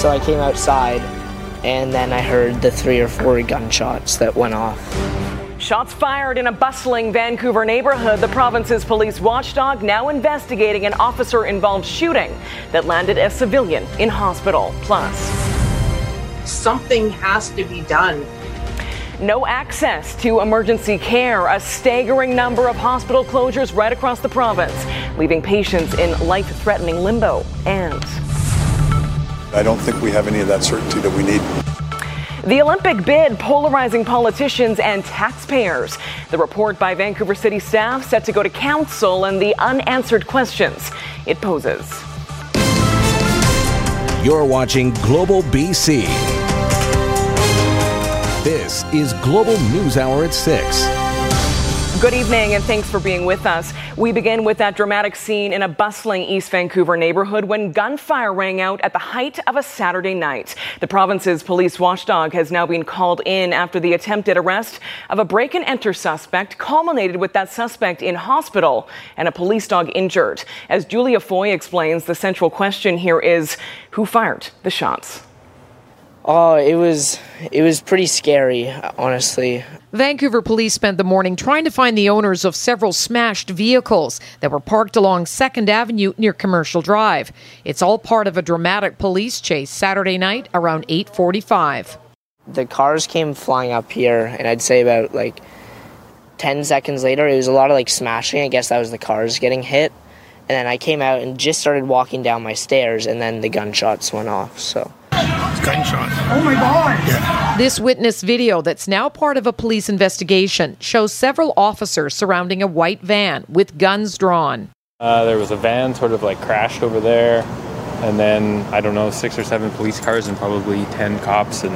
So I came outside and then I heard the three or four gunshots that went off. Shots fired in a bustling Vancouver neighborhood. The province's police watchdog now investigating an officer involved shooting that landed a civilian in hospital. Plus, something has to be done. No access to emergency care, a staggering number of hospital closures right across the province, leaving patients in life threatening limbo. And I don't think we have any of that certainty that we need. The Olympic bid polarizing politicians and taxpayers. The report by Vancouver City staff set to go to council and the unanswered questions it poses. You're watching Global BC. This is Global News Hour at 6. Good evening and thanks for being with us. We begin with that dramatic scene in a bustling East Vancouver neighborhood when gunfire rang out at the height of a Saturday night. The province's police watchdog has now been called in after the attempted arrest of a break and enter suspect culminated with that suspect in hospital and a police dog injured. As Julia Foy explains, the central question here is who fired the shots? Oh, it was it was pretty scary, honestly. Vancouver police spent the morning trying to find the owners of several smashed vehicles that were parked along 2nd Avenue near Commercial Drive. It's all part of a dramatic police chase Saturday night around 8:45. The cars came flying up here and I'd say about like 10 seconds later it was a lot of like smashing. I guess that was the cars getting hit. And then I came out and just started walking down my stairs and then the gunshots went off. So gunshots. Oh my God. Yeah. This witness video that's now part of a police investigation shows several officers surrounding a white van with guns drawn. Uh, there was a van sort of like crashed over there, and then I don't know, six or seven police cars and probably 10 cops, and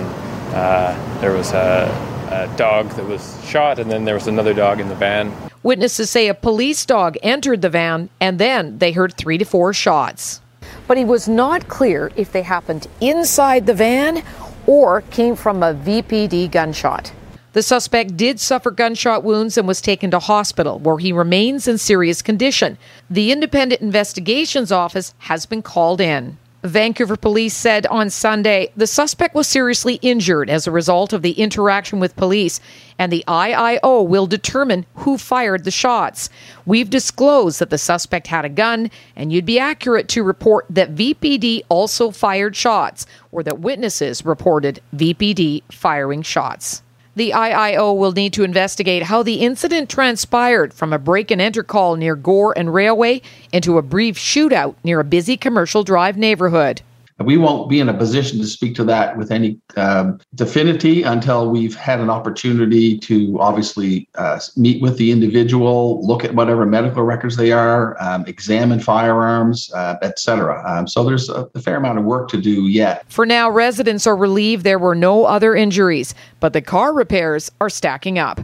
uh, there was a, a dog that was shot, and then there was another dog in the van. Witnesses say a police dog entered the van, and then they heard three to four shots but he was not clear if they happened inside the van or came from a VPD gunshot. The suspect did suffer gunshot wounds and was taken to hospital, where he remains in serious condition. The Independent Investigations Office has been called in. Vancouver police said on Sunday the suspect was seriously injured as a result of the interaction with police, and the IIO will determine who fired the shots. We've disclosed that the suspect had a gun, and you'd be accurate to report that VPD also fired shots, or that witnesses reported VPD firing shots. The IIO will need to investigate how the incident transpired from a break and enter call near Gore and Railway into a brief shootout near a busy commercial drive neighborhood. We won't be in a position to speak to that with any um, definity until we've had an opportunity to obviously uh, meet with the individual, look at whatever medical records they are, um, examine firearms, uh, etc. Um, so there's a, a fair amount of work to do yet. For now, residents are relieved there were no other injuries, but the car repairs are stacking up.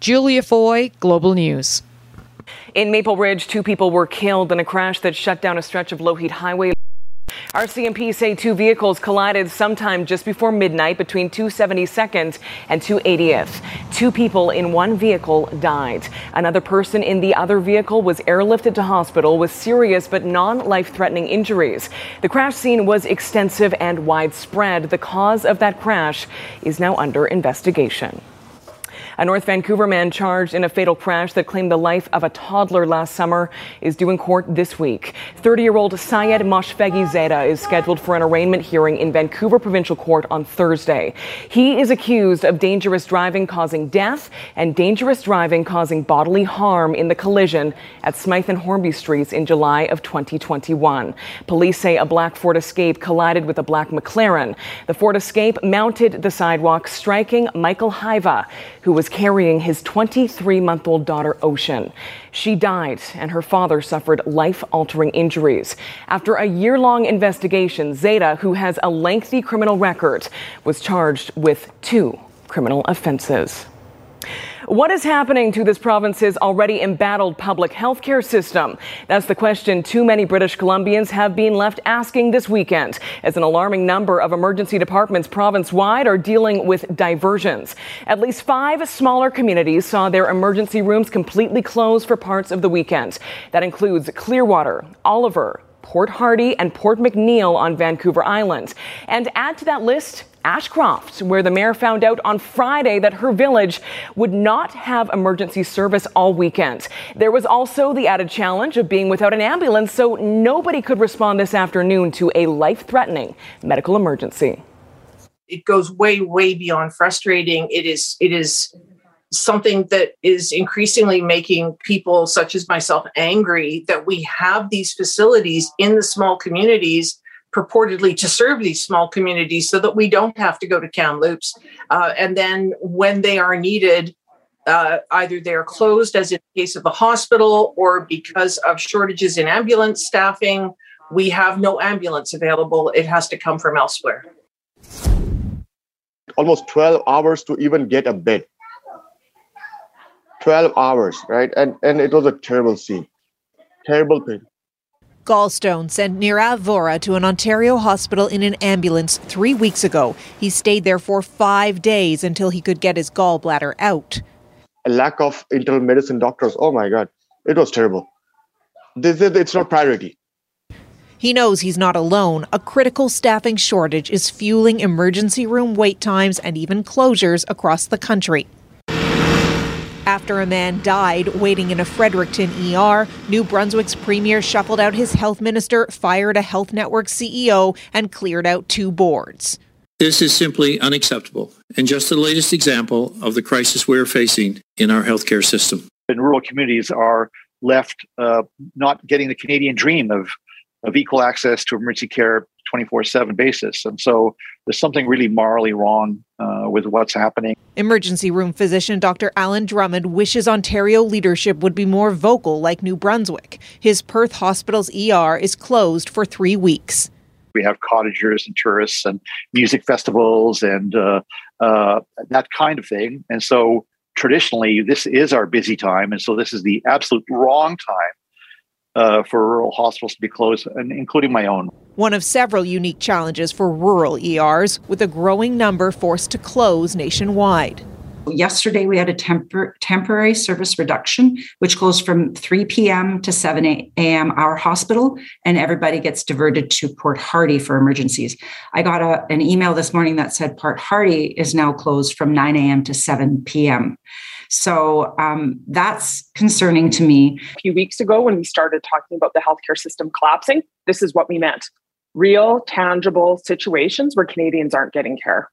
Julia Foy, Global News. In Maple Ridge, two people were killed in a crash that shut down a stretch of Lougheed Highway. RCMP say two vehicles collided sometime just before midnight between 272nd and 280th. Two people in one vehicle died. Another person in the other vehicle was airlifted to hospital with serious but non life threatening injuries. The crash scene was extensive and widespread. The cause of that crash is now under investigation. A North Vancouver man charged in a fatal crash that claimed the life of a toddler last summer is due in court this week. 30 year old Syed Moshfeghi Zeda is scheduled for an arraignment hearing in Vancouver Provincial Court on Thursday. He is accused of dangerous driving causing death and dangerous driving causing bodily harm in the collision at Smithe and Hornby Streets in July of 2021. Police say a black Ford Escape collided with a black McLaren. The Ford Escape mounted the sidewalk, striking Michael Haiva, who was carrying his 23 month old daughter, Ocean. She died, and her father suffered life altering injuries. After a year long investigation, Zeta, who has a lengthy criminal record, was charged with two criminal offenses. What is happening to this province's already embattled public health care system? That's the question too many British Columbians have been left asking this weekend, as an alarming number of emergency departments province wide are dealing with diversions. At least five smaller communities saw their emergency rooms completely closed for parts of the weekend. That includes Clearwater, Oliver, Port Hardy, and Port McNeill on Vancouver Island. And add to that list Ashcroft, where the mayor found out on Friday that her village would not have emergency service all weekend. There was also the added challenge of being without an ambulance, so nobody could respond this afternoon to a life threatening medical emergency. It goes way, way beyond frustrating. It is, it is something that is increasingly making people such as myself angry that we have these facilities in the small communities purportedly to serve these small communities so that we don't have to go to Kamloops. Uh, and then when they are needed, uh, either they're closed, as in the case of the hospital, or because of shortages in ambulance staffing, we have no ambulance available. It has to come from elsewhere. Almost 12 hours to even get a bed. 12 hours, right? And and it was a terrible scene. Terrible pain. Gallstone sent Nirav Vora to an Ontario hospital in an ambulance three weeks ago. He stayed there for five days until he could get his gallbladder out. A lack of internal medicine doctors. Oh my God, it was terrible. This, it's not priority. He knows he's not alone. A critical staffing shortage is fueling emergency room wait times and even closures across the country. After a man died waiting in a Fredericton ER, New Brunswick's premier shuffled out his health minister, fired a health network CEO, and cleared out two boards. This is simply unacceptable and just the latest example of the crisis we're facing in our healthcare system. And rural communities are left uh, not getting the Canadian dream of, of equal access to emergency care 24 7 basis. And so there's something really morally wrong uh, with what's happening. Emergency room physician Dr. Alan Drummond wishes Ontario leadership would be more vocal like New Brunswick. His Perth Hospital's ER is closed for three weeks. We have cottagers and tourists and music festivals and uh, uh, that kind of thing. And so traditionally, this is our busy time. And so this is the absolute wrong time uh, for rural hospitals to be closed, and including my own. One of several unique challenges for rural ERs, with a growing number forced to close nationwide. Yesterday, we had a tempor- temporary service reduction, which goes from 3 p.m. to 7 a.m. our hospital, and everybody gets diverted to Port Hardy for emergencies. I got a, an email this morning that said Port Hardy is now closed from 9 a.m. to 7 p.m. So um, that's concerning to me. A few weeks ago, when we started talking about the healthcare system collapsing, this is what we meant real, tangible situations where Canadians aren't getting care.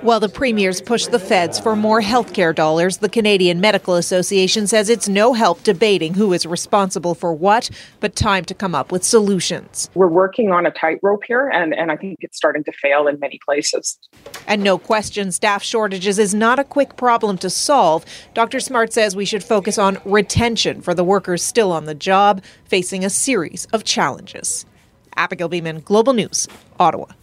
While the premiers push the feds for more healthcare dollars, the Canadian Medical Association says it's no help debating who is responsible for what, but time to come up with solutions. We're working on a tightrope here, and, and I think it's starting to fail in many places. And no question, staff shortages is not a quick problem to solve. Dr. Smart says we should focus on retention for the workers still on the job, facing a series of challenges. Abigail Bimman, Global News, Ottawa.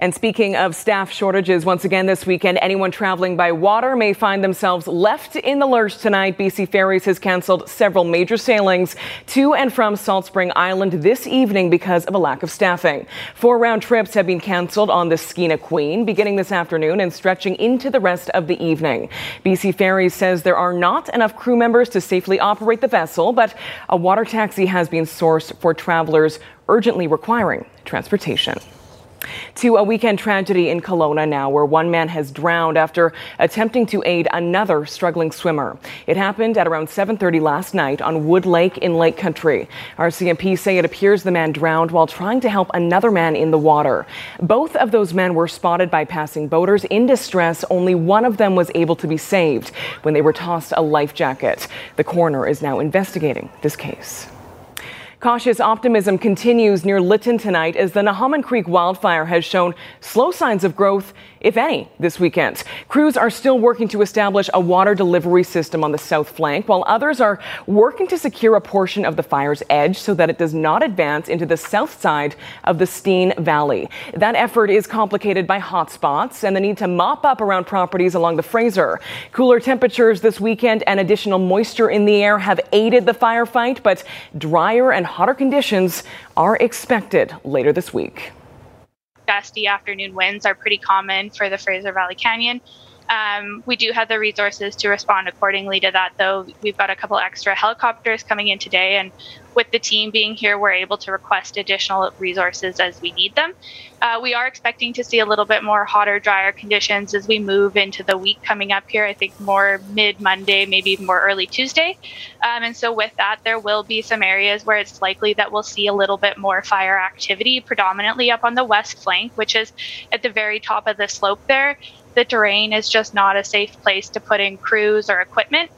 And speaking of staff shortages, once again this weekend, anyone traveling by water may find themselves left in the lurch tonight. BC Ferries has canceled several major sailings to and from Salt Spring Island this evening because of a lack of staffing. Four round trips have been canceled on the Skeena Queen beginning this afternoon and stretching into the rest of the evening. BC Ferries says there are not enough crew members to safely operate the vessel, but a water taxi has been sourced for travelers urgently requiring transportation. To a weekend tragedy in Kelowna now, where one man has drowned after attempting to aid another struggling swimmer. It happened at around 7:30 last night on Wood Lake in Lake Country. RCMP say it appears the man drowned while trying to help another man in the water. Both of those men were spotted by passing boaters in distress. Only one of them was able to be saved when they were tossed a life jacket. The coroner is now investigating this case. Cautious optimism continues near Lytton tonight as the Nohomin Creek wildfire has shown slow signs of growth, if any, this weekend. Crews are still working to establish a water delivery system on the south flank, while others are working to secure a portion of the fire's edge so that it does not advance into the south side of the Stein Valley. That effort is complicated by hotspots and the need to mop up around properties along the Fraser. Cooler temperatures this weekend and additional moisture in the air have aided the firefight, but drier and hotter conditions are expected later this week. Gusty afternoon winds are pretty common for the Fraser Valley Canyon. Um, we do have the resources to respond accordingly to that, though. We've got a couple extra helicopters coming in today, and with the team being here, we're able to request additional resources as we need them. Uh, we are expecting to see a little bit more hotter, drier conditions as we move into the week coming up here. I think more mid Monday, maybe more early Tuesday. Um, and so, with that, there will be some areas where it's likely that we'll see a little bit more fire activity, predominantly up on the west flank, which is at the very top of the slope there the terrain is just not a safe place to put in crews or equipment.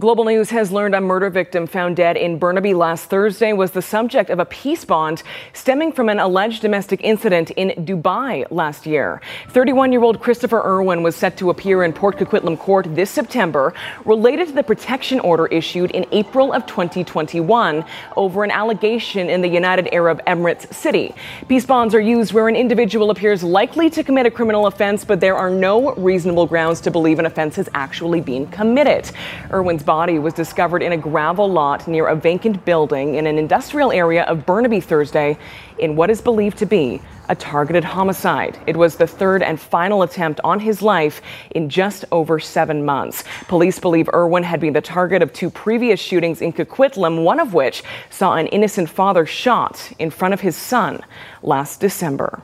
Global News has learned a murder victim found dead in Burnaby last Thursday was the subject of a peace bond stemming from an alleged domestic incident in Dubai last year. 31 year old Christopher Irwin was set to appear in Port Coquitlam Court this September related to the protection order issued in April of 2021 over an allegation in the United Arab Emirates city. Peace bonds are used where an individual appears likely to commit a criminal offense, but there are no reasonable grounds to believe an offense has actually been committed. Irwin's body was discovered in a gravel lot near a vacant building in an industrial area of Burnaby Thursday in what is believed to be a targeted homicide. It was the third and final attempt on his life in just over seven months. Police believe Irwin had been the target of two previous shootings in Coquitlam, one of which saw an innocent father shot in front of his son last December.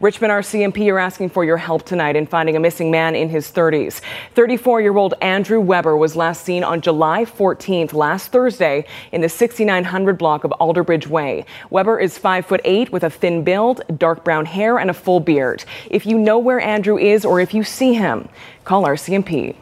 Richmond RCMP are asking for your help tonight in finding a missing man in his 30s. 34 year old Andrew Weber was last seen on July 14th, last Thursday, in the 6900 block of Alderbridge Way. Weber is 5 foot 8 with a thin build, dark brown hair, and a full beard. If you know where Andrew is or if you see him, call RCMP.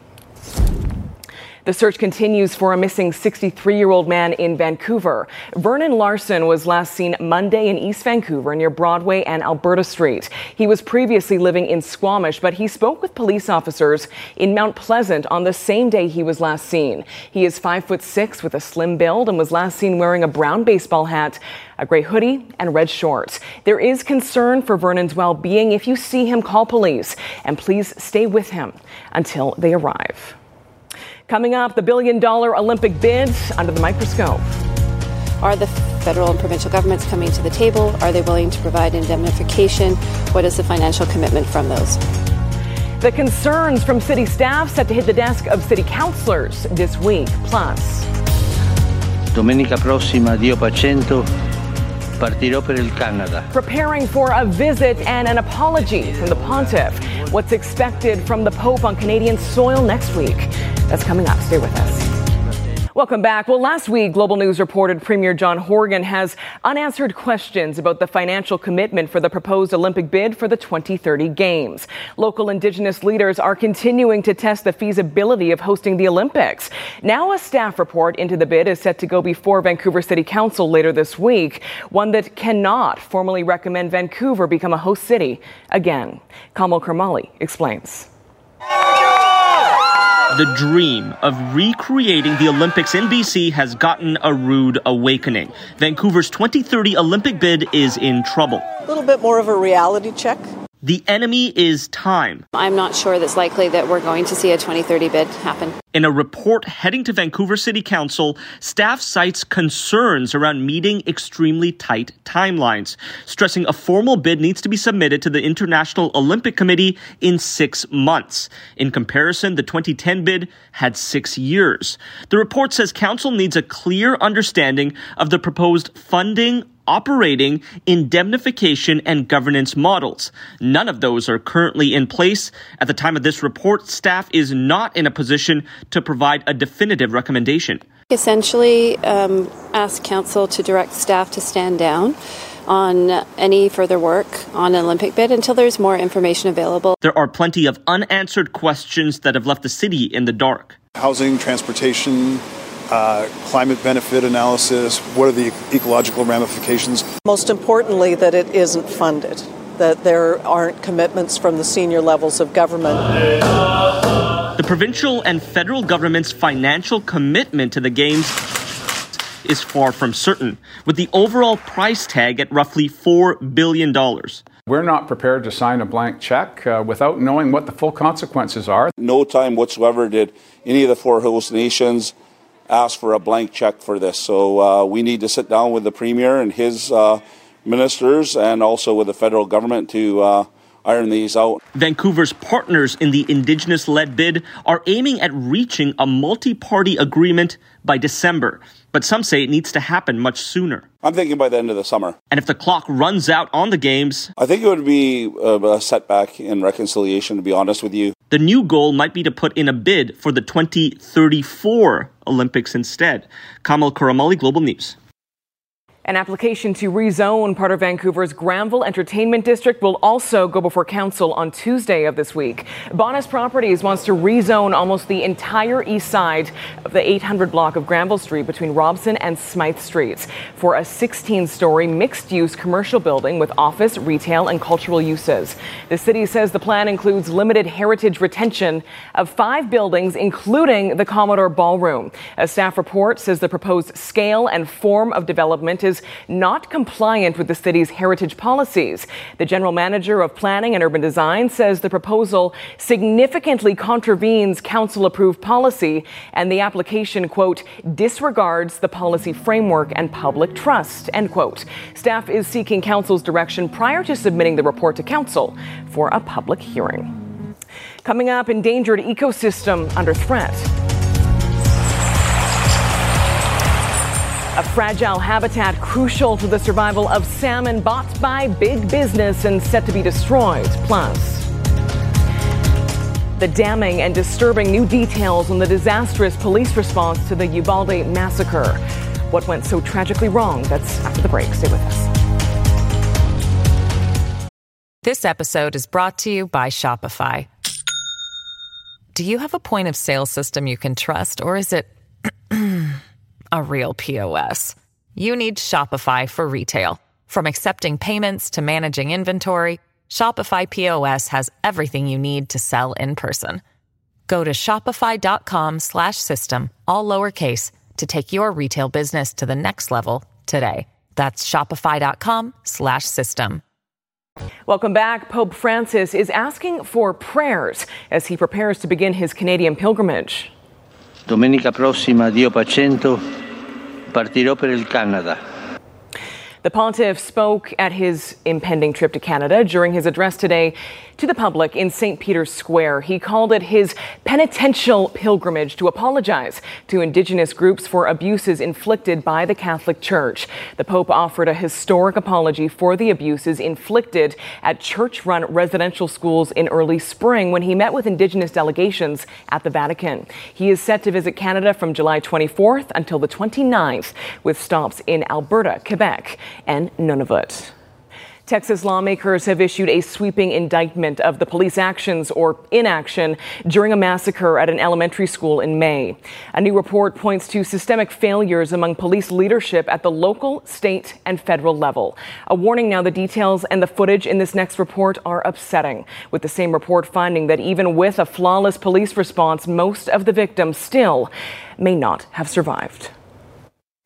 The search continues for a missing 63 year old man in Vancouver. Vernon Larson was last seen Monday in East Vancouver near Broadway and Alberta Street. He was previously living in Squamish, but he spoke with police officers in Mount Pleasant on the same day he was last seen. He is five foot six with a slim build and was last seen wearing a brown baseball hat, a gray hoodie, and red shorts. There is concern for Vernon's well being. If you see him, call police and please stay with him until they arrive. Coming up, the billion dollar Olympic bids under the microscope. Are the federal and provincial governments coming to the table? Are they willing to provide indemnification? What is the financial commitment from those? The concerns from city staff set to hit the desk of city councilors this week. Plus, Domenica prossima, Dio Pacento, partirò per Canada. Preparing for a visit and an apology from the pontiff. What's expected from the Pope on Canadian soil next week? That's coming up. Stay with us. Welcome back. Well, last week, Global News reported Premier John Horgan has unanswered questions about the financial commitment for the proposed Olympic bid for the 2030 Games. Local Indigenous leaders are continuing to test the feasibility of hosting the Olympics. Now, a staff report into the bid is set to go before Vancouver City Council later this week, one that cannot formally recommend Vancouver become a host city again. Kamal Karamali explains. The dream of recreating the Olympics in BC has gotten a rude awakening. Vancouver's 2030 Olympic bid is in trouble. A little bit more of a reality check. The enemy is time. I'm not sure that's likely that we're going to see a 2030 bid happen. In a report heading to Vancouver City Council, staff cites concerns around meeting extremely tight timelines, stressing a formal bid needs to be submitted to the International Olympic Committee in six months. In comparison, the 2010 bid had six years. The report says Council needs a clear understanding of the proposed funding, operating, indemnification, and governance models. None of those are currently in place. At the time of this report, staff is not in a position to provide a definitive recommendation. Essentially, um, ask council to direct staff to stand down on any further work on an Olympic bid until there's more information available. There are plenty of unanswered questions that have left the city in the dark. Housing, transportation, uh, climate benefit analysis, what are the ecological ramifications. Most importantly, that it isn't funded, that there aren't commitments from the senior levels of government. The provincial and federal government's financial commitment to the Games is far from certain, with the overall price tag at roughly $4 billion. We're not prepared to sign a blank check uh, without knowing what the full consequences are. No time whatsoever did any of the four host nations ask for a blank check for this. So uh, we need to sit down with the Premier and his uh, ministers and also with the federal government to uh, iron these out. Vancouver's partners in the Indigenous led bid are aiming at reaching a multi party agreement by December, but some say it needs to happen much sooner. I'm thinking by the end of the summer. And if the clock runs out on the games, I think it would be a setback in reconciliation, to be honest with you. The new goal might be to put in a bid for the 2034 Olympics instead. Kamal Karamali, Global News. An application to rezone part of Vancouver's Granville Entertainment District will also go before council on Tuesday of this week. Bonnis Properties wants to rezone almost the entire east side of the 800 block of Granville Street between Robson and Smithe Streets for a 16 story mixed use commercial building with office, retail, and cultural uses. The city says the plan includes limited heritage retention of five buildings, including the Commodore Ballroom. A staff report says the proposed scale and form of development is not compliant with the city's heritage policies. The general manager of planning and urban design says the proposal significantly contravenes council approved policy and the application, quote, disregards the policy framework and public trust, end quote. Staff is seeking council's direction prior to submitting the report to council for a public hearing. Coming up, endangered ecosystem under threat. A fragile habitat crucial to the survival of salmon bought by big business and set to be destroyed. Plus, the damning and disturbing new details on the disastrous police response to the Uvalde massacre. What went so tragically wrong? That's after the break. Stay with us. This episode is brought to you by Shopify. Do you have a point of sale system you can trust, or is it a real POS? You need Shopify for retail. From accepting payments to managing inventory, Shopify POS has everything you need to sell in person. Go to shopify.com/system all lowercase to take your retail business to the next level today. That's shopify.com/system. Welcome back. Pope Francis is asking for prayers as he prepares to begin his Canadian pilgrimage. Domenica prossima, Dio Pacento, partirò per Canada. The pontiff spoke at his impending trip to Canada during his address today to the public in St. Peter's Square. He called it his penitential pilgrimage to apologize to Indigenous groups for abuses inflicted by the Catholic Church. The Pope offered a historic apology for the abuses inflicted at church run residential schools in early spring when he met with Indigenous delegations at the Vatican. He is set to visit Canada from July 24th until the 29th, with stops in Alberta, Quebec, and Nunavut. Texas lawmakers have issued a sweeping indictment of the police actions or inaction during a massacre at an elementary school in May. A new report points to systemic failures among police leadership at the local, state, and federal level. A warning now the details and the footage in this next report are upsetting, with the same report finding that even with a flawless police response, most of the victims still may not have survived.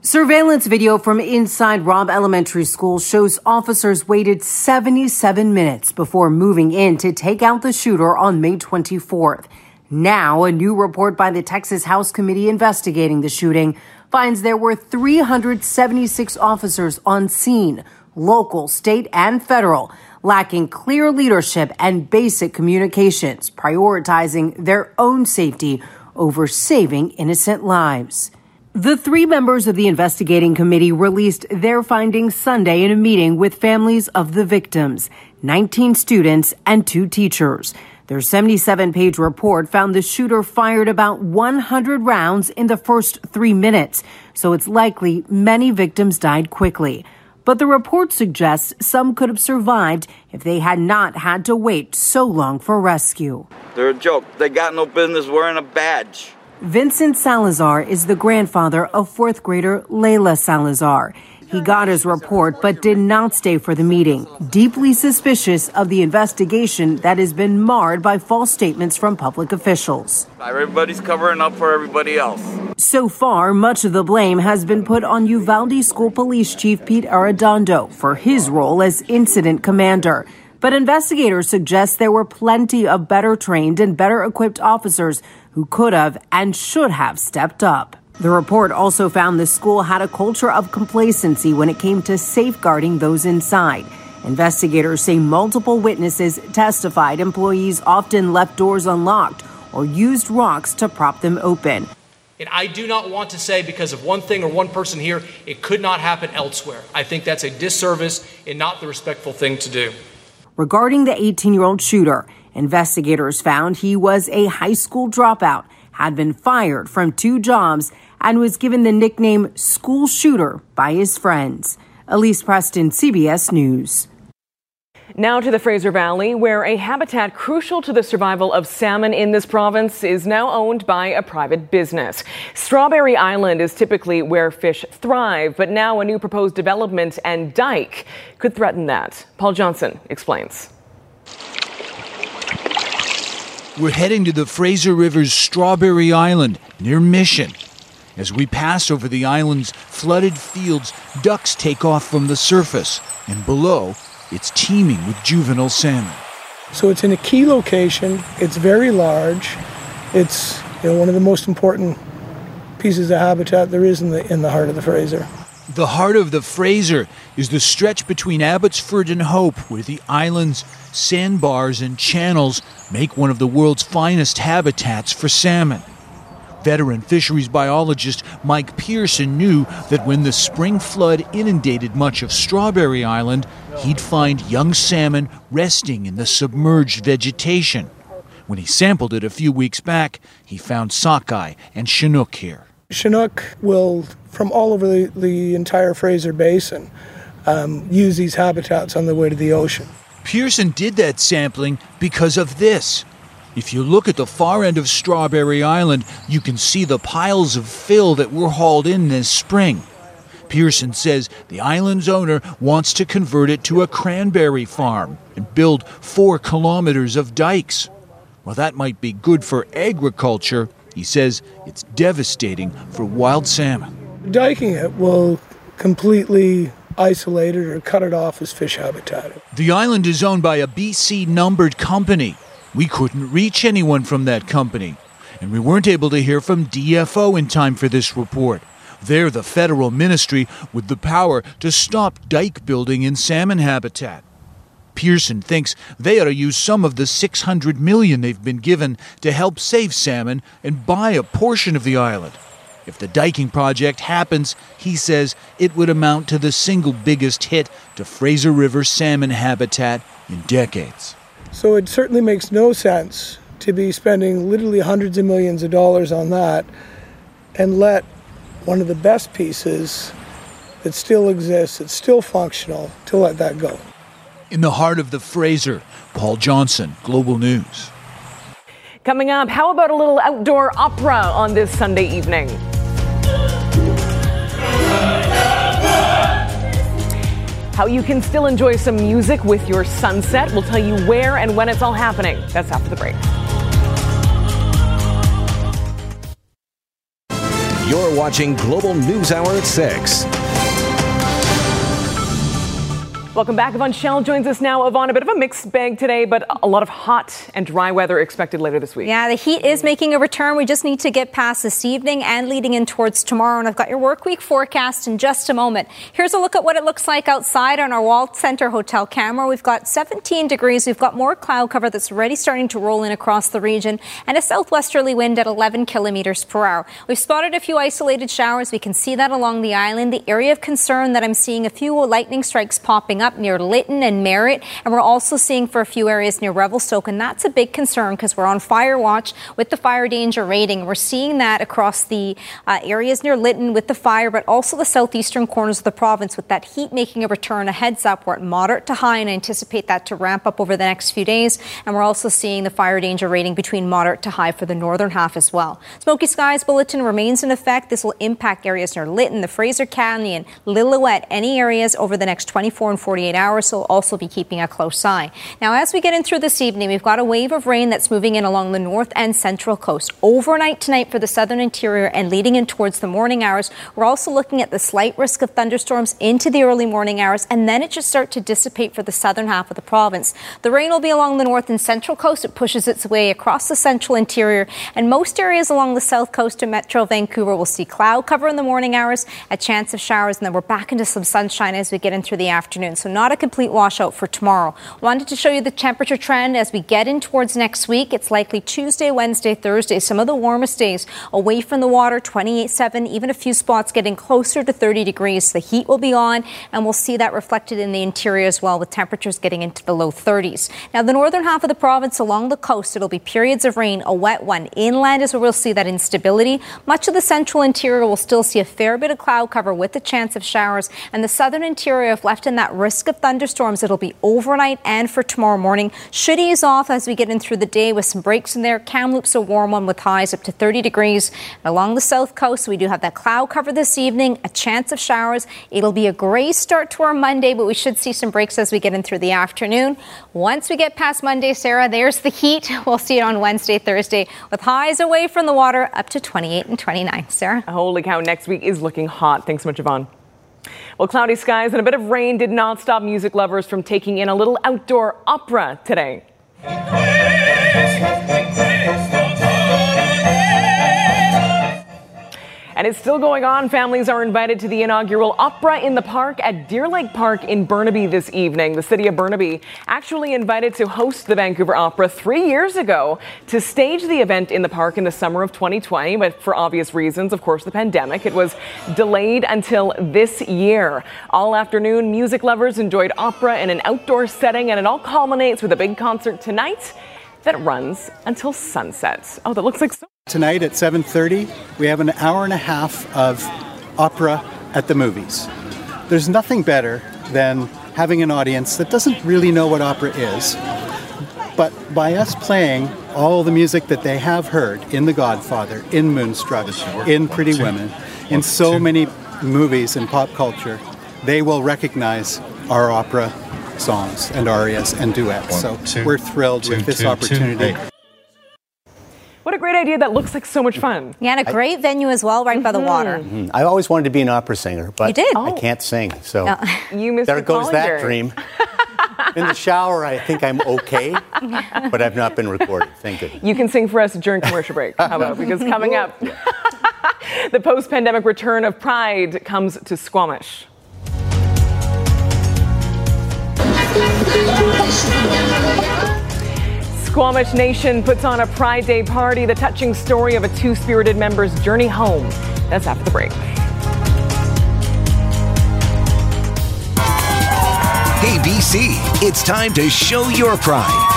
Surveillance video from inside Robb Elementary School shows officers waited 77 minutes before moving in to take out the shooter on May 24th. Now, a new report by the Texas House Committee investigating the shooting finds there were 376 officers on scene, local, state, and federal, lacking clear leadership and basic communications, prioritizing their own safety over saving innocent lives. The three members of the investigating committee released their findings Sunday in a meeting with families of the victims, 19 students and two teachers. Their 77 page report found the shooter fired about 100 rounds in the first three minutes, so it's likely many victims died quickly. But the report suggests some could have survived if they had not had to wait so long for rescue. They're a joke. They got no business wearing a badge. Vincent Salazar is the grandfather of fourth grader Layla Salazar. He got his report but did not stay for the meeting, deeply suspicious of the investigation that has been marred by false statements from public officials. Everybody's covering up for everybody else. So far, much of the blame has been put on Uvalde School Police Chief Pete Arredondo for his role as incident commander. But investigators suggest there were plenty of better trained and better equipped officers who could have and should have stepped up. The report also found the school had a culture of complacency when it came to safeguarding those inside. Investigators say multiple witnesses testified employees often left doors unlocked or used rocks to prop them open. And I do not want to say because of one thing or one person here, it could not happen elsewhere. I think that's a disservice and not the respectful thing to do. Regarding the 18 year old shooter, investigators found he was a high school dropout, had been fired from two jobs, and was given the nickname School Shooter by his friends. Elise Preston, CBS News. Now to the Fraser Valley, where a habitat crucial to the survival of salmon in this province is now owned by a private business. Strawberry Island is typically where fish thrive, but now a new proposed development and dike could threaten that. Paul Johnson explains. We're heading to the Fraser River's Strawberry Island near Mission. As we pass over the island's flooded fields, ducks take off from the surface, and below, it's teeming with juvenile salmon. So it's in a key location. It's very large. It's you know one of the most important pieces of habitat there is in the in the heart of the Fraser. The heart of the Fraser is the stretch between Abbotsford and Hope, where the island's sandbars and channels make one of the world's finest habitats for salmon. Veteran fisheries biologist Mike Pearson knew that when the spring flood inundated much of Strawberry Island, he'd find young salmon resting in the submerged vegetation. When he sampled it a few weeks back, he found sockeye and chinook here. Chinook will, from all over the, the entire Fraser Basin, um, use these habitats on the way to the ocean. Pearson did that sampling because of this. If you look at the far end of Strawberry Island, you can see the piles of fill that were hauled in this spring. Pearson says the island's owner wants to convert it to a cranberry farm and build four kilometers of dikes. While that might be good for agriculture, he says it's devastating for wild salmon. Diking it will completely isolate it or cut it off as fish habitat. The island is owned by a BC numbered company. We couldn't reach anyone from that company, and we weren't able to hear from DFO in time for this report. They're the federal ministry with the power to stop dike building in salmon habitat. Pearson thinks they ought to use some of the 600 million they've been given to help save salmon and buy a portion of the island. If the diking project happens, he says it would amount to the single biggest hit to Fraser River salmon habitat in decades. So it certainly makes no sense to be spending literally hundreds of millions of dollars on that and let one of the best pieces that still exists, that's still functional, to let that go. In the heart of the Fraser, Paul Johnson, Global News. Coming up, how about a little outdoor opera on this Sunday evening? How you can still enjoy some music with your sunset. We'll tell you where and when it's all happening. That's after the break. You're watching Global News Hour at 6. Welcome back. Yvonne Schalle joins us now. Yvonne, a bit of a mixed bag today, but a lot of hot and dry weather expected later this week. Yeah, the heat is making a return. We just need to get past this evening and leading in towards tomorrow. And I've got your work week forecast in just a moment. Here's a look at what it looks like outside on our Wall Centre Hotel camera. We've got 17 degrees. We've got more cloud cover that's already starting to roll in across the region and a southwesterly wind at 11 kilometers per hour. We've spotted a few isolated showers. We can see that along the island. The area of concern that I'm seeing a few lightning strikes popping up near Lytton and Merritt. And we're also seeing for a few areas near Revelstoke. And that's a big concern because we're on fire watch with the fire danger rating. We're seeing that across the uh, areas near Lytton with the fire, but also the southeastern corners of the province with that heat making a return. A heads up, we're at moderate to high and I anticipate that to ramp up over the next few days. And we're also seeing the fire danger rating between moderate to high for the northern half as well. Smoky skies bulletin remains in effect. This will impact areas near Lytton, the Fraser Canyon, Lillooet, any areas over the next 24 and 48 hours. So we'll also be keeping a close eye. Now, as we get in through this evening, we've got a wave of rain that's moving in along the north and central coast. Overnight tonight for the southern interior and leading in towards the morning hours. We're also looking at the slight risk of thunderstorms into the early morning hours, and then it should start to dissipate for the southern half of the province. The rain will be along the north and central coast. It pushes its way across the central interior, and most areas along the south coast of Metro Vancouver will see cloud cover in the morning hours, a chance of showers, and then we're back into some sunshine as we get in through the afternoon. So, not a complete washout for tomorrow. Wanted to show you the temperature trend as we get in towards next week. It's likely Tuesday, Wednesday, Thursday, some of the warmest days away from the water, 28, 7, even a few spots getting closer to 30 degrees. The heat will be on, and we'll see that reflected in the interior as well, with temperatures getting into the low 30s. Now, the northern half of the province along the coast, it'll be periods of rain, a wet one. Inland is where we'll see that instability. Much of the central interior will still see a fair bit of cloud cover with the chance of showers, and the southern interior, if left in that risk of thunderstorms, it'll be overnight and for tomorrow morning. Should ease off as we get in through the day with some breaks in there. Kamloops a warm one with highs up to 30 degrees. And along the south coast, we do have that cloud cover this evening, a chance of showers. It'll be a gray start to our Monday, but we should see some breaks as we get in through the afternoon. Once we get past Monday, Sarah, there's the heat. We'll see it on Wednesday, Thursday, with highs away from the water up to 28 and 29. Sarah? Holy cow, next week is looking hot. Thanks so much, Yvonne. Well, cloudy skies and a bit of rain did not stop music lovers from taking in a little outdoor opera today. And it's still going on. Families are invited to the inaugural Opera in the Park at Deer Lake Park in Burnaby this evening. The city of Burnaby actually invited to host the Vancouver Opera three years ago to stage the event in the park in the summer of 2020. But for obvious reasons, of course, the pandemic, it was delayed until this year. All afternoon, music lovers enjoyed opera in an outdoor setting, and it all culminates with a big concert tonight that runs until sunset. Oh, that looks like so. Tonight at 7:30, we have an hour and a half of opera at the movies. There's nothing better than having an audience that doesn't really know what opera is, but by us playing all the music that they have heard in The Godfather, in Moonstruck, in Pretty Women, in so many movies and pop culture, they will recognize our opera songs and arias and duets. So we're thrilled with this opportunity. What a great idea. That looks like so much fun. Yeah, and a great venue as well, right by the water. Mhm. I always wanted to be an opera singer, but You did? I Oh. can't sing. So No. You missed there the goes that dream. In the shower, I think I'm okay, but I've not been recorded. Thank goodness. You can sing for us during commercial break. How about? Because coming up, the post pandemic return of Pride comes to Squamish. Squamish Nation puts on a Pride Day party, the touching story of a two spirited member's journey home. That's after the break. ABC, it's time to show your pride.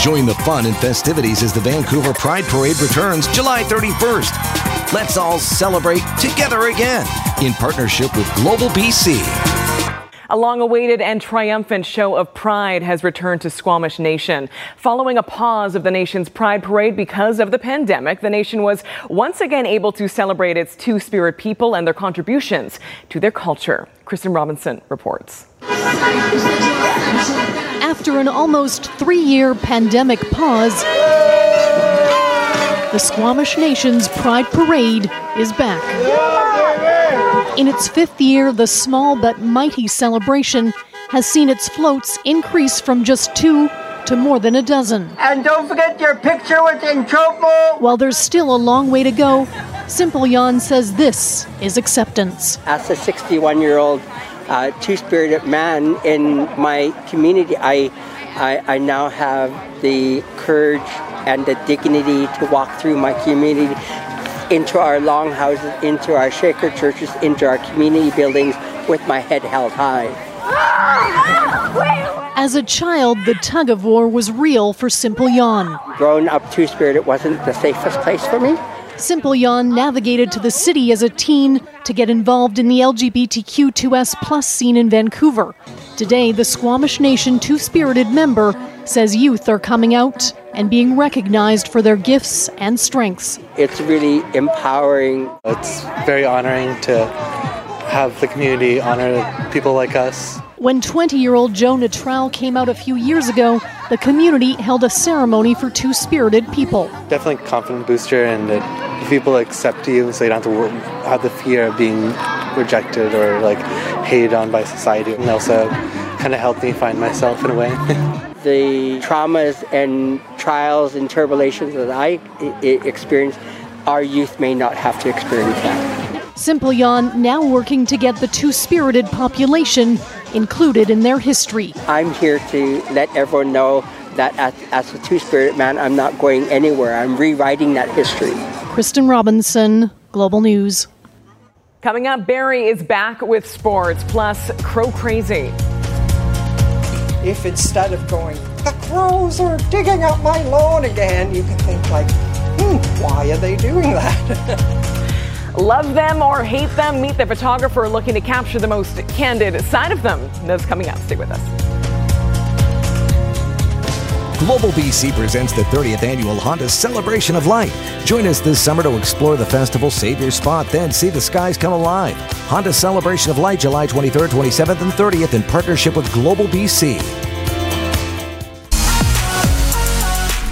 Join the fun and festivities as the Vancouver Pride Parade returns July 31st. Let's all celebrate together again in partnership with Global BC. A long awaited and triumphant show of pride has returned to Squamish Nation. Following a pause of the nation's Pride Parade because of the pandemic, the nation was once again able to celebrate its two spirit people and their contributions to their culture. Kristen Robinson reports. After an almost three year pandemic pause, the Squamish Nation's Pride Parade is back. In its fifth year, the small but mighty celebration has seen its floats increase from just two to more than a dozen. And don't forget your picture with Intropo. While there's still a long way to go, Sempulyan says this is acceptance. As a 61 year old uh, two spirited man in my community, I, I, I now have the courage and the dignity to walk through my community into our longhouses, into our shaker churches, into our community buildings with my head held high. As a child, the tug of war was real for Sempulyan. Growing up Two Spirit, it wasn't the safest place for me. Sempulyan navigated to the city as a teen to get involved in the LGBTQ2S plus scene in Vancouver. Today, the Squamish Nation Two Spirited member says youth are coming out and being recognized for their gifts and strengths. It's really empowering. It's very honoring to have the community honor people like us. When 20 year old Joe Natral came out a few years ago, the community held a ceremony for two spirited people. Definitely a confidence booster, and it, people accept you so you don't have to have the fear of being rejected or like hated on by society. And also kind of helped me find myself in a way. the traumas and trials and tribulations that I experienced, our youth may not have to experience that. Sempulyan now working to get the two spirited population included in their history. I'm here to let everyone know that as, as a two spirit man, I'm not going anywhere. I'm rewriting that history. Kristen Robinson, Global News. Coming up, Barry is back with sports, plus Crow Crazy. If instead of going, the crows are digging up my lawn again, you can think like, hmm, why are they doing that? Love them or hate them, meet the photographer looking to capture the most candid side of them. That's coming up. Stay with us. Global BC presents the 30th annual Honda Celebration of Light. Join us this summer to explore the festival, save your spot, then see the skies come alive. Honda Celebration of Light, July 23rd, 27th, and 30th in partnership with Global BC.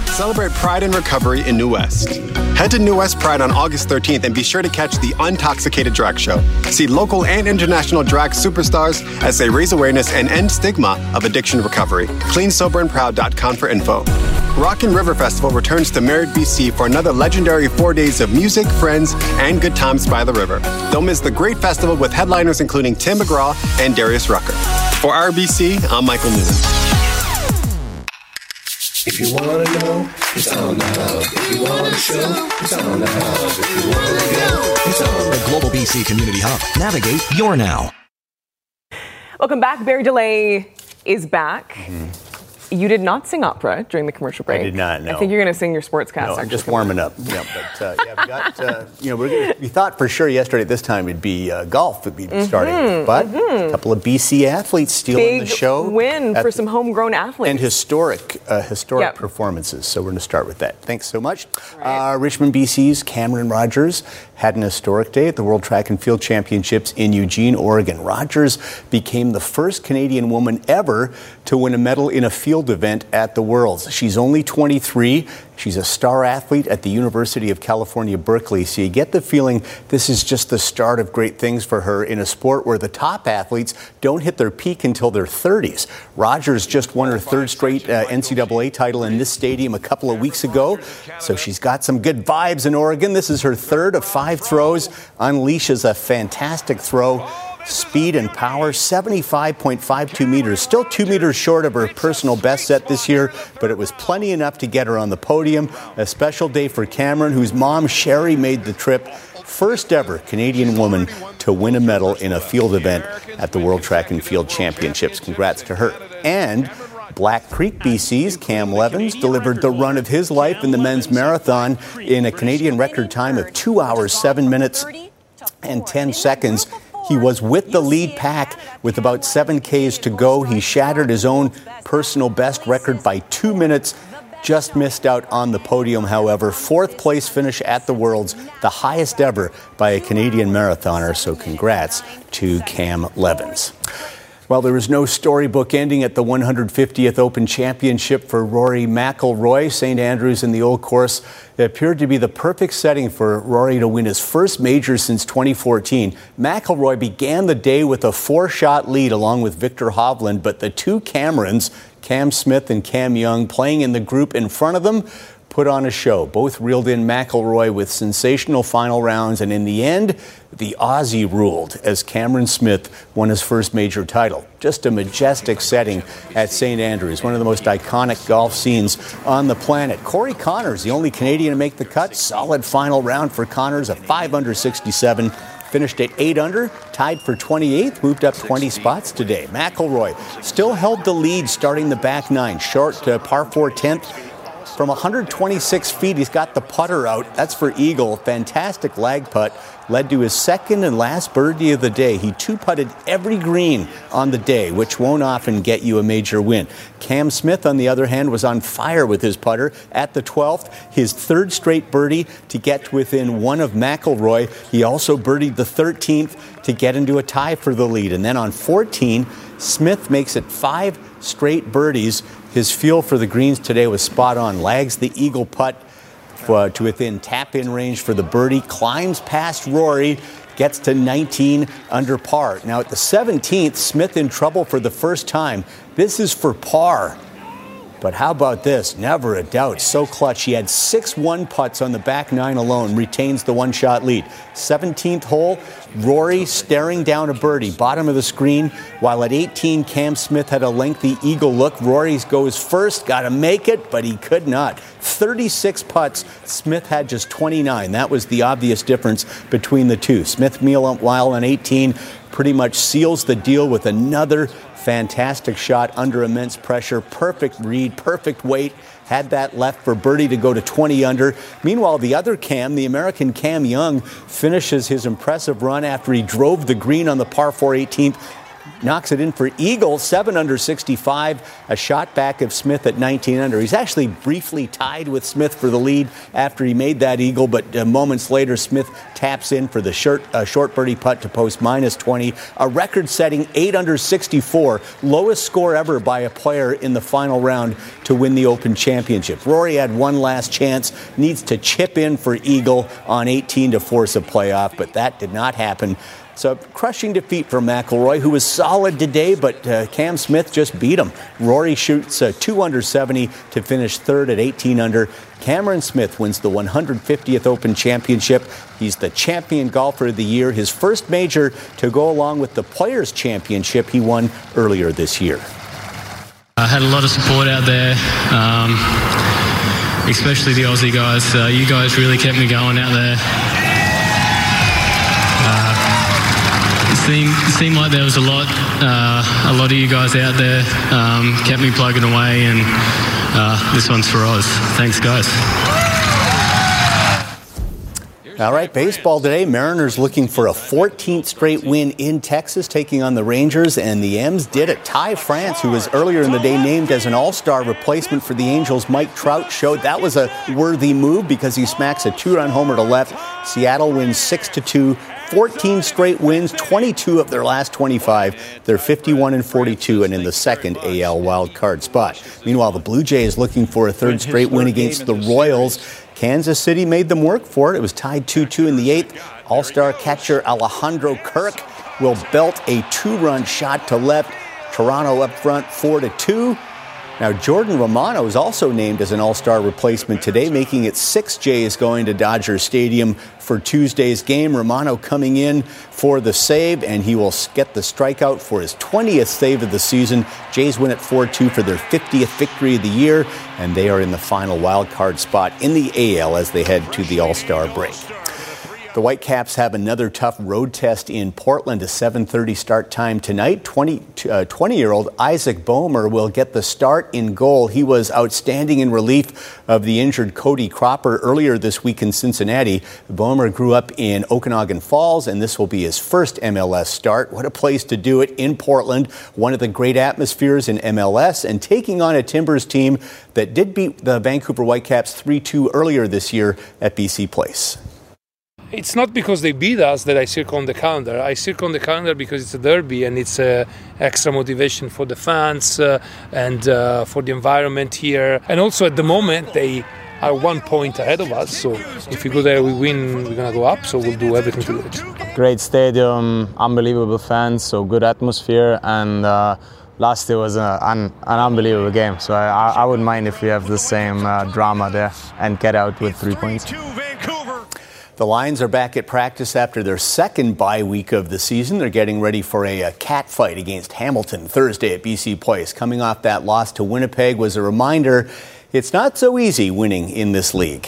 Celebrate Pride and Recovery in New West. Head to New West Pride on August 13th and be sure to catch the Untoxicated Drag Show. See local and international drag superstars as they raise awareness and end stigma of addiction recovery. CleanSoberAndProud.com for info. Rock and River Festival returns to Merritt, BC for another legendary four days of music, friends, and good times by the river. Don't miss the great festival with headliners including Tim McGraw and Darius Rucker. For RBC, I'm Michael Newman. If you wanna know, it's on the hub. If you wanna show, it's on the hub. If you wanna go, it's on the Global BC Community Hub. Navigate your now. Welcome back. Barry DeLay is back. Mm-hmm. You did not sing opera during the commercial break. I did not. No. I think you're going to sing your sportscast. No, I'm just warming up. Yeah, but uh, yeah, we got. Uh, you know, gonna, we thought for sure yesterday at this time it'd be uh, golf would be mm-hmm, starting, but mm-hmm. a couple of BC athletes stealing Big the show. Win for some homegrown athletes and historic, uh, historic yep. performances. So we're going to start with that. Thanks so much. Right. Uh, Richmond, BC's Camryn Rogers had an historic day at the World Track and Field Championships in Eugene, Oregon. Rogers became the first Canadian woman ever to win a medal in a field event at the Worlds. She's only 23. She's a star athlete at the University of California, Berkeley. So you get the feeling this is just the start of great things for her in a sport where the top athletes don't hit their peak until their 30s. Rogers just won her third straight uh, NCAA title in this stadium a couple of weeks ago. So she's got some good vibes in Oregon. This is her third of five throws, unleashes a fantastic throw speed and power, 75.52 meters. Still two meters short of her personal best set this year, but it was plenty enough to get her on the podium. A special day for Camryn, whose mom, Sherry, made the trip. First ever Canadian woman to win a medal in a field event at the World Track and Field Championships. Congrats to her. And Black Creek BC's Cam Levins delivered the run of his life in the men's marathon in a Canadian record time of 2 hours, 7 minutes, and 10 seconds. He was with the lead pack with about seven Ks to go. He shattered his own personal best record by two minutes. Just missed out on the podium, however. Fourth place finish at the Worlds, the highest ever by a Canadian marathoner. So, congrats to Cam Levins. Well, there was no storybook ending at the 150th Open Championship for Rory McIlroy. St. Andrews in the old course appeared to be the perfect setting for Rory to win his first major since 2014. McIlroy began the day with a four-shot lead along with Viktor Hovland, but the two Camerons, Cam Smith and Cam Young, playing in the group in front of them, put on a show. Both reeled in McIlroy with sensational final rounds, and in the end, the Aussie ruled as Cameron Smith won his first major title. Just a majestic setting at St. Andrews, one of the most iconic golf scenes on the planet. Corey Conners, the only Canadian to make the cut, solid final round for Conners, a 5 under 67. finished at 8 under, tied for 28th, moved up 20 spots today. McIlroy still held the lead starting the back nine, short to par 4 10th. From 126 feet, he's got the putter out. That's for Eagle. Fantastic lag putt. Led to his second and last birdie of the day. He two putted every green on the day, which won't often get you a major win. Cam Smith, on the other hand, was on fire with his putter at the 12th, his third straight birdie to get within one of McIlroy. He also birdied the 13th to get into a tie for the lead. And then on 14, Smith makes it five straight birdies his feel for the greens today was spot on. Lags the eagle putt uh, to within tap in range for the birdie, climbs past Rory, gets to 19 under par. Now at the 17th, Smith in trouble for the first time. This is for par. But how about this? Never a doubt. So clutch. He had six one putts on the back nine alone, retains the one shot lead. 17th hole, Rory staring down a birdie, bottom of the screen, while at 18, Cam Smith had a lengthy eagle look. Rory goes first, got to make it, but he could not. 36 putts, Smith had just 29. That was the obvious difference between the two. Smith, meanwhile, on 18, pretty much seals the deal with another Fantastic shot under immense pressure. Perfect read, perfect weight. Had that left for Birdie to go to 20 under. Meanwhile, the other Cam, the American Cam Young, finishes his impressive run after he drove the green on the par 4 18th knocks it in for Eagle, 7 under 65, a shot back of Smith at 19 under. He's actually briefly tied with Smith for the lead after he made that Eagle, but uh, moments later, Smith taps in for the short, uh, short birdie putt to post minus 20, a record setting 8 under 64, lowest score ever by a player in the final round to win the Open Championship. Rory had one last chance, needs to chip in for Eagle on 18 to force a playoff, but that did not happen. So a crushing defeat for McIlroy, who was solid today, but uh, Cam Smith just beat him. Rory shoots uh, two under 70 to finish third at 18 under. Cameron Smith wins the 150th Open Championship. He's the champion golfer of the year, his first major to go along with the Players Championship he won earlier this year. I had a lot of support out there. Um, especially the Aussie guys. Uh, you guys really kept me going out there. Seemed seemed like there was a lot uh, a lot of you guys out there um, kept me plugging away, and uh, this one's for Oz. Thanks, guys. All right, baseball today. Mariners looking for a 14th straight win in Texas, taking on the Rangers, and the M's did it. Ty France, who was earlier in the day named as an all star replacement for the Angels, Mike Trout, showed that was a worthy move because he smacks a two run homer to left. Seattle wins 6 to 2 14 straight wins, 22 of their last 25. They're 51 and 42 and in the second AL wild card spot. Meanwhile, the Blue Jays looking for a third straight win against the Royals. Kansas City made them work for it. It was tied 2 2 in the eighth. All star catcher Alejandro Kirk will belt a two run shot to left. Toronto up front 4 to 2. Now, Jordan Romano is also named as an all star replacement today, making it six Jays going to Dodger Stadium for Tuesday's game. Romano coming in for the save, and he will get the strikeout for his 20th save of the season. Jays win at 4 2 for their 50th victory of the year, and they are in the final wild card spot in the AL as they head to the all star break. The Whitecaps have another tough road test in Portland, a 7:30 start time tonight. 20-year-old uh, Isaac Boehmer will get the start in goal. He was outstanding in relief of the injured Cody Cropper earlier this week in Cincinnati. Boehmer grew up in Okanagan Falls, and this will be his first MLS start. What a place to do it in Portland, one of the great atmospheres in MLS, and taking on a Timbers team that did beat the Vancouver Whitecaps 3-2 earlier this year at BC Place. It's not because they beat us that I circle on the calendar. I circle on the calendar because it's a derby and it's a extra motivation for the fans uh, and uh, for the environment here. And also at the moment they are one point ahead of us. So if we go there, we win, we're gonna go up. So we'll do everything to do it. Great stadium, unbelievable fans, so good atmosphere and. Uh, last year was a, an, an, unbelievable game. So I, I, wouldn't mind if we have the same uh, drama there and get out with three points. The Lions are back at practice after their second bye week of the season. They're getting ready for a, a cat fight against Hamilton Thursday at BC Place. Coming off that loss to Winnipeg was a reminder it's not so easy winning in this league.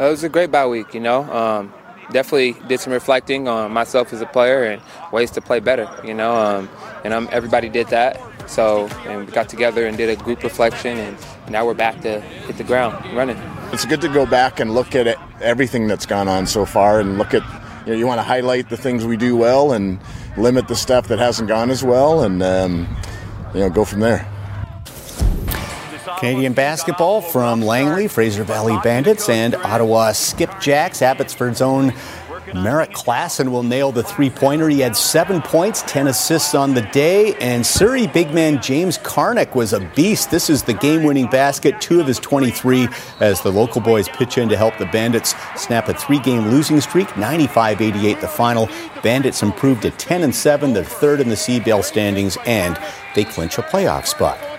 It was a great bye week, you know. Um, definitely did some reflecting on myself as a player and ways to play better. You know, um, and everybody did that. So and we got together and did a group reflection, and now we're back to hit the ground running. It's good to go back and look at it, everything that's gone on so far, and look at you know you want to highlight the things we do well and limit the stuff that hasn't gone as well, and um, you know go from there. Canadian basketball from Langley, Fraser Valley Bandits, and Ottawa Skipjacks. Abbotsford's own Merrick Klassen will nail the three pointer. He had seven points, 10 assists on the day. And Surrey big man James Karnik was a beast. This is the game winning basket, two of his 23, as the local boys pitch in to help the Bandits snap a three game losing streak, 95 88 the final. Bandits improved to 10 and 7, they're third in the CBL standings, and they clinch a playoff spot.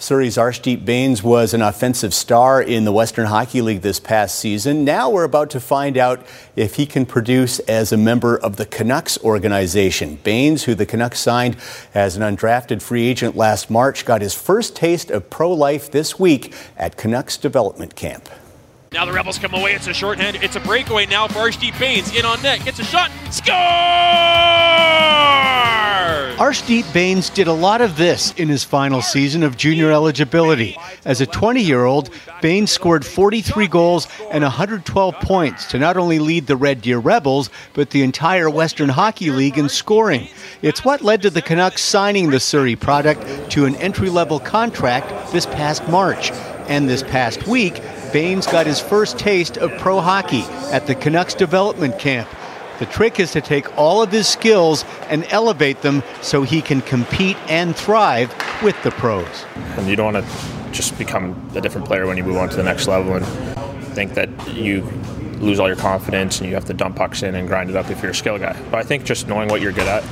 Surrey's Arshdeep Bains was an offensive star in the Western Hockey League this past season. Now we're about to find out if he can produce as a member of the Canucks organization. Bains, who the Canucks signed as an undrafted free agent last March, got his first taste of pro life this week at Canucks development camp. Now the Rebels come away. It's a shorthand. It's a breakaway now for Arshdeep Bains. In on net. Gets a shot. Score! Arshdeep Bains did a lot of this in his final season of junior eligibility. As a 20 year old, Bains scored 43 goals and 112 points to not only lead the Red Deer Rebels, but the entire Western Hockey League in scoring. It's what led to the Canucks signing the Surrey product to an entry level contract this past March. And this past week, Bains got his first taste of pro hockey at the Canucks development camp. The trick is to take all of his skills and elevate them so he can compete and thrive with the pros. And you don't want to just become a different player when you move on to the next level and think that you lose all your confidence and you have to dump pucks in and grind it up if you're a skill guy. But I think just knowing what you're good at,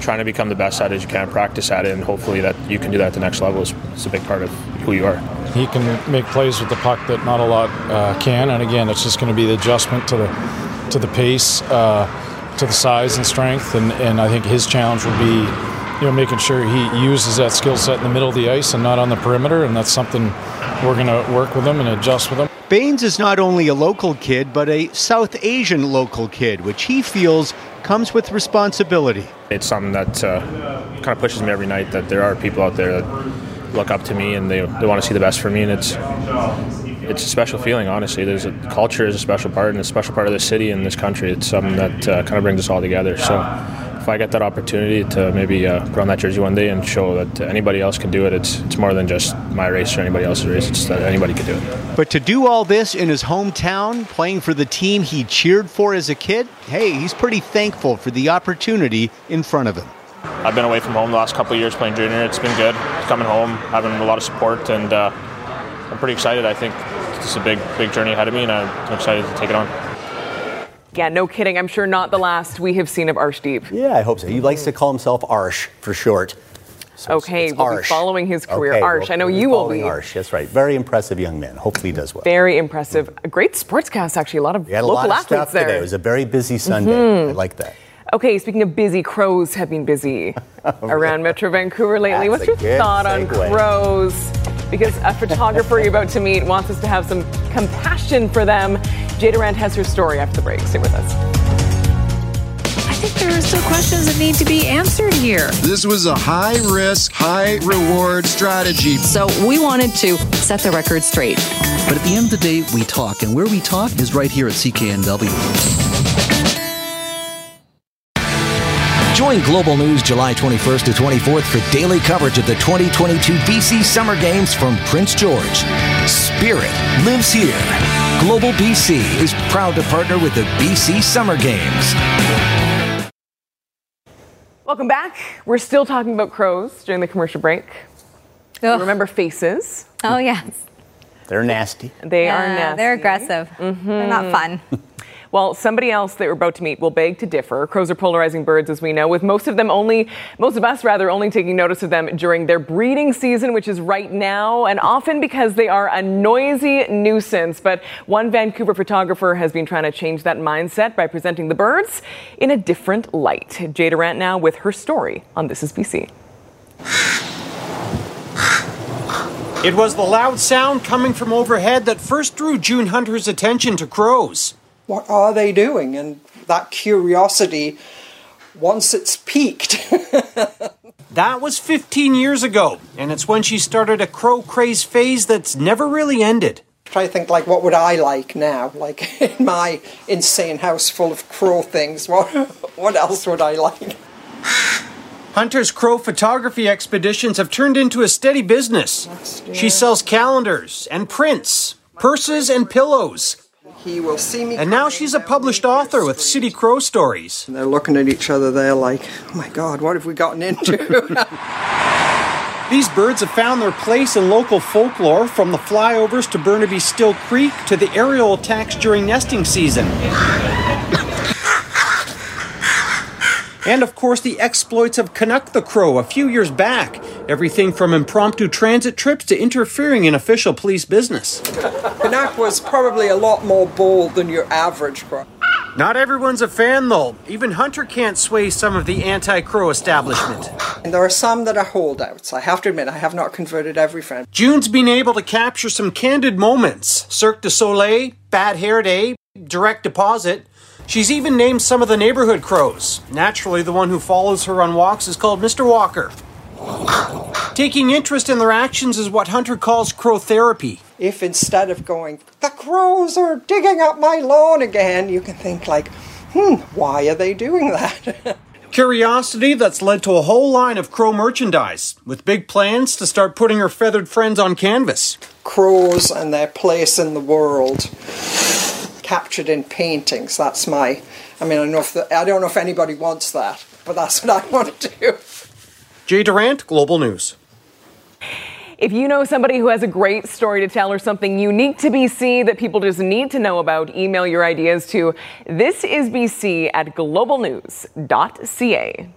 trying to become the best at it as you can, practice at it, and hopefully that you can do that at the next level is, is a big part of who you are. He can make plays with the puck that not a lot uh, can, and again, it's just going to be the adjustment to the to the pace, uh, to the size and strength, and, and I think his challenge will be, you know, making sure he uses that skill set in the middle of the ice and not on the perimeter, and that's something we're going to work with him and adjust with him. Bains is not only a local kid, but a South Asian local kid, which he feels comes with responsibility. It's something that uh, kind of pushes me every night that there are people out there that look up to me and they, they want to see the best for me, and it's it's a special feeling, honestly. There's a culture is a special part and a special part of the city and this country. It's something that uh, kind of brings us all together. So if I get that opportunity to maybe uh, put on that jersey one day and show that anybody else can do it, it's it's more than just my race or anybody else's race. It's that anybody can do it. But to do all this in his hometown, playing for the team he cheered for as a kid, hey, he's pretty thankful for the opportunity in front of him. I've been away from home the last couple of years playing junior. It's been good coming home, having a lot of support, and uh, I'm pretty excited. I think it's a big, big journey ahead of me, and I'm excited to take it on. Yeah, no kidding. I'm sure not the last we have seen of Arshdeep. Yeah, I hope so. He likes to call himself Arsh for short. So okay, it's we'll be following his career. Okay, Arsh, we'll- I know we'll you will be. Arsh, that's right. Very impressive young man. Hopefully he does well. Very impressive. A great sportscast, actually. A lot of We had a local lot of athletes stuff there. today. It was a very busy Sunday. Mhm. I like that. Okay, speaking of busy, crows have been busy around Metro Vancouver lately. That's What's your good thought on crows? Because a photographer you're about to meet wants us to have some compassion for them. Jay Durant has her story after the break. Stay with us. I think there are still questions that need to be answered here. This was a high risk, high reward strategy. So we wanted to set the record straight. But at the end of the day, we talk, and where we talk is right here at CKNW. Join Global News July 21st to 24th for daily coverage of the 2022 BC Summer Games from Prince George. Spirit lives here. Global BC is proud to partner with the BC Summer Games. Welcome back. We're still talking about crows during the commercial break. You Remember faces? Oh, yes. They're nasty. They are nasty. They're aggressive. They're not mm-hmm. fun. Well, somebody else that we're about to meet will beg to differ. Crows are polarizing birds, as we know, with most of them only, most of us rather, only taking notice of them during their breeding season, which is right now, and often because they are a noisy nuisance. But one Vancouver photographer has been trying to change that mindset by presenting the birds in a different light. Jay Durant now with her story on This Is BC. It was the loud sound coming from overhead that first drew June Hunter's attention to crows. What are they doing? And that curiosity, once it's peaked. that was 15 years ago, and it's when she started a crow craze phase that's never really ended. Try to think like what would I like now? Like in my insane house full of crow things, what what else would I like? Hunter's crow photography expeditions have turned into a steady business. She sells calendars and prints, purses and pillows. He will see me. And now she's a published author with City Crow Stories. And they're looking at each other there like, oh my God, what have we gotten into? These birds have found their place in local folklore, from the flyovers to Burnaby Still Creek to the aerial attacks during nesting season. And of course, the exploits of Canuck the Crow a few years back. Everything from impromptu transit trips to interfering in official police business. Canuck was probably a lot more bold than your average crow. Not everyone's a fan, though. Even Hunter can't sway some of the anti crow establishment. And there are some that are holdouts. I have to admit, I have not converted every friend. June's been able to capture some candid moments Cirque du Soleil, Bad Hair Day, Direct Deposit. She's even named some of the neighborhood crows. Naturally, the one who follows her on walks is called Mr. Walker. Taking interest in their actions is what Hunter calls crow therapy. If instead of going, the crows are digging up my lawn again, you can think like, hmm, why are they doing that? Curiosity that's led to a whole line of crow merchandise, with big plans to start putting her feathered friends on canvas. Crows and their place in the world captured in paintings. That's my. I mean, I don't know if the, I don't know if anybody wants that, but that's what I want to do. Jay Durant, Global News. If you know somebody who has a great story to tell or something unique to BC that people just need to know about, email your ideas to thisisbc at globalnews.ca.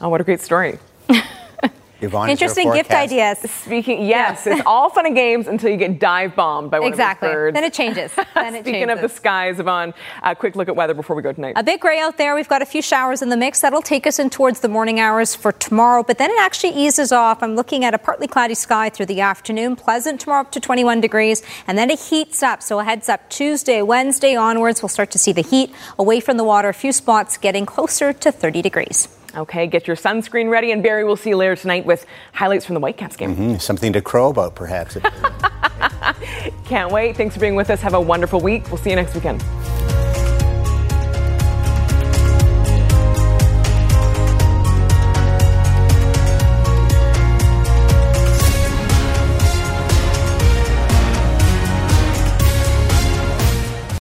Oh, what a great story. Yvonne, Interesting gift ideas. Speaking, yes, it's all fun and games until you get dive bombed by one exactly. of these birds. Then it changes. Then it Speaking changes. of the skies, Yvonne, a quick look at weather before we go tonight. A bit gray out there. We've got a few showers in the mix. That'll take us in towards the morning hours for tomorrow, but then it actually eases off. I'm looking at a partly cloudy sky through the afternoon. Pleasant tomorrow up to 21 degrees, and then it heats up. So a heads up Tuesday, Wednesday onwards, we'll start to see the heat away from the water. A few spots getting closer to 30 degrees. Okay, get your sunscreen ready, and Barry will see you later tonight with highlights from the Whitecaps game. Mhm, Something to crow about, perhaps. Can't wait. Thanks for being with us. Have a wonderful week. We'll see you next weekend.